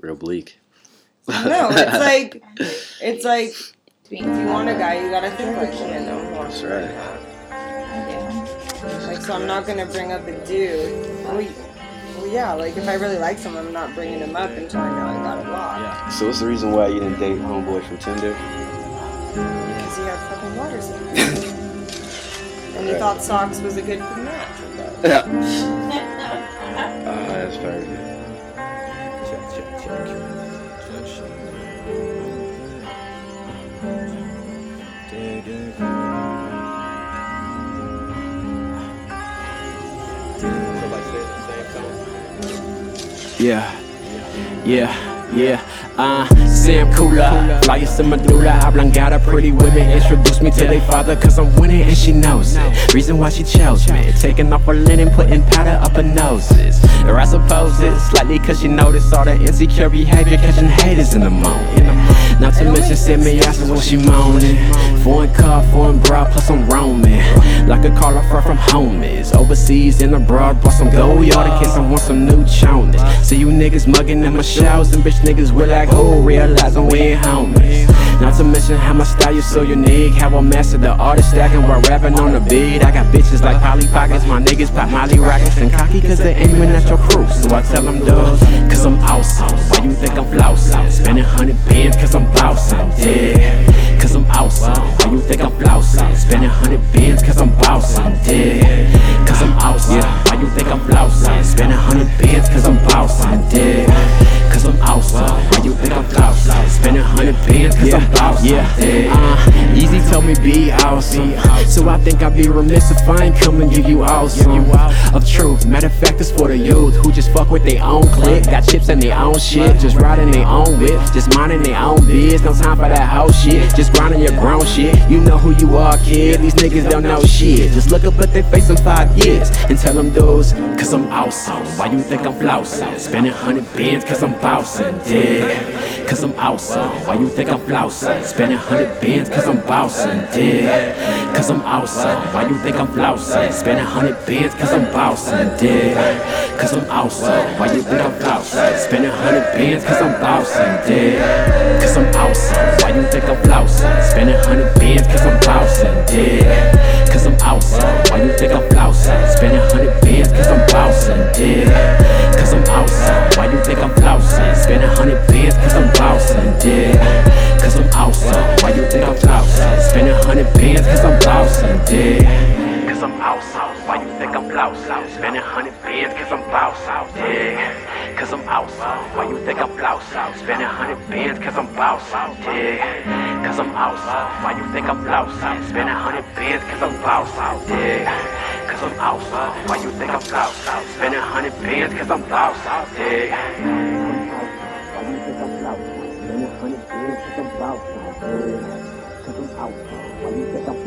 Real bleak. No, it's like it's like if you want a guy, you gotta think like one. That's right. Yeah. Like so, I'm not gonna bring up a dude. Well, well, yeah, like if I really like someone, I'm not bringing him up until I know I got it locked. Yeah. So what's the reason why you didn't date homeboy from Tinder? Because he had fucking water socks. and he thought socks was a good match with that. Yeah. Yeah, yeah, yeah. Uh, Sam Cooler, flyers in got a pretty women. Introduce me to their father, cause I'm winning and she knows it. Reason why she chose me. Taking off her linen, putting powder up her noses. Or I suppose it's slightly cause she noticed all the insecure behavior, catching haters in the moment. Not to mention, send me asses when she moaning. Foreign car, foreign bra, plus I'm roaming. Like a car far from home is. Overseas and abroad, bought some gold yard in case I want some new chonis. See you niggas mugging in my showers, and bitch niggas will like who realizing we ain't homies. Not to mention how my style is so unique. How I master the artist stacking while rapping on the beat. I got bitches like Polly Pockets, my niggas pop Molly Rockets and cocky cause they aiming at your crew. So I tell them, dudes, cause I'm awesome. Hundred bands cause I'm bouncing. Yeah, cause I'm awesome. Why you think I'm flousing? Spending hundred bands cause I'm bouncing. Yeah, cause I'm awesome. Why you think I'm flousing? Spending hundred bands cause I'm bouncing. Yeah, cause I'm awesome. Why you think I'm flousing? Spending hundred bands cause I'm bouncing. Yeah, uh, Easy me be awesome. So I think I'd be remiss if I ain't come and give you awesome. Of truth, matter of fact, it's for the youth who just fuck with their own clique. Got chips in their own shit, just riding their own whip, just minding their own biz. No time for that whole shit, just grinding your grown shit. You know who you are, kid. These niggas don't know shit. Just look up at their face in five years and tell them dudes, cause I'm awesome. Why you think I'm flousing? Spending hundred bands cause I'm bouncing. Yeah, cause I'm awesome. Why you think I'm flousing? Spending hundred bands cause I'm bouncing. Yeah, cause I'm awesome. Why you think I'm flousing? Spending hundred bands cause I'm bouncing. Yeah, cause I'm awesome. Why you think I'm flousing? Spending hundred bands cause I'm bouncing. Yeah, cause I'm awesome. Why you think I'm flousing? Spending hundred bands cause I'm bouncing. Yeah, cause I'm awesome. Why you think I'm flousing? Spending hundred bands cause I'm bouncing. Yeah, Yeah, cause I'm awesome. Why you think I'm flousing? Spending hundred bands cause I'm bouncing. Yeah, cause I'm awesome. Why you think I'm flousing? Spending hundred bands cause I'm bouncing. Yeah, cause I'm awesome. Why you think I'm flousing? Spending hundred bands cause I'm bouncing. Yeah, cause I'm awesome. Why you think I'm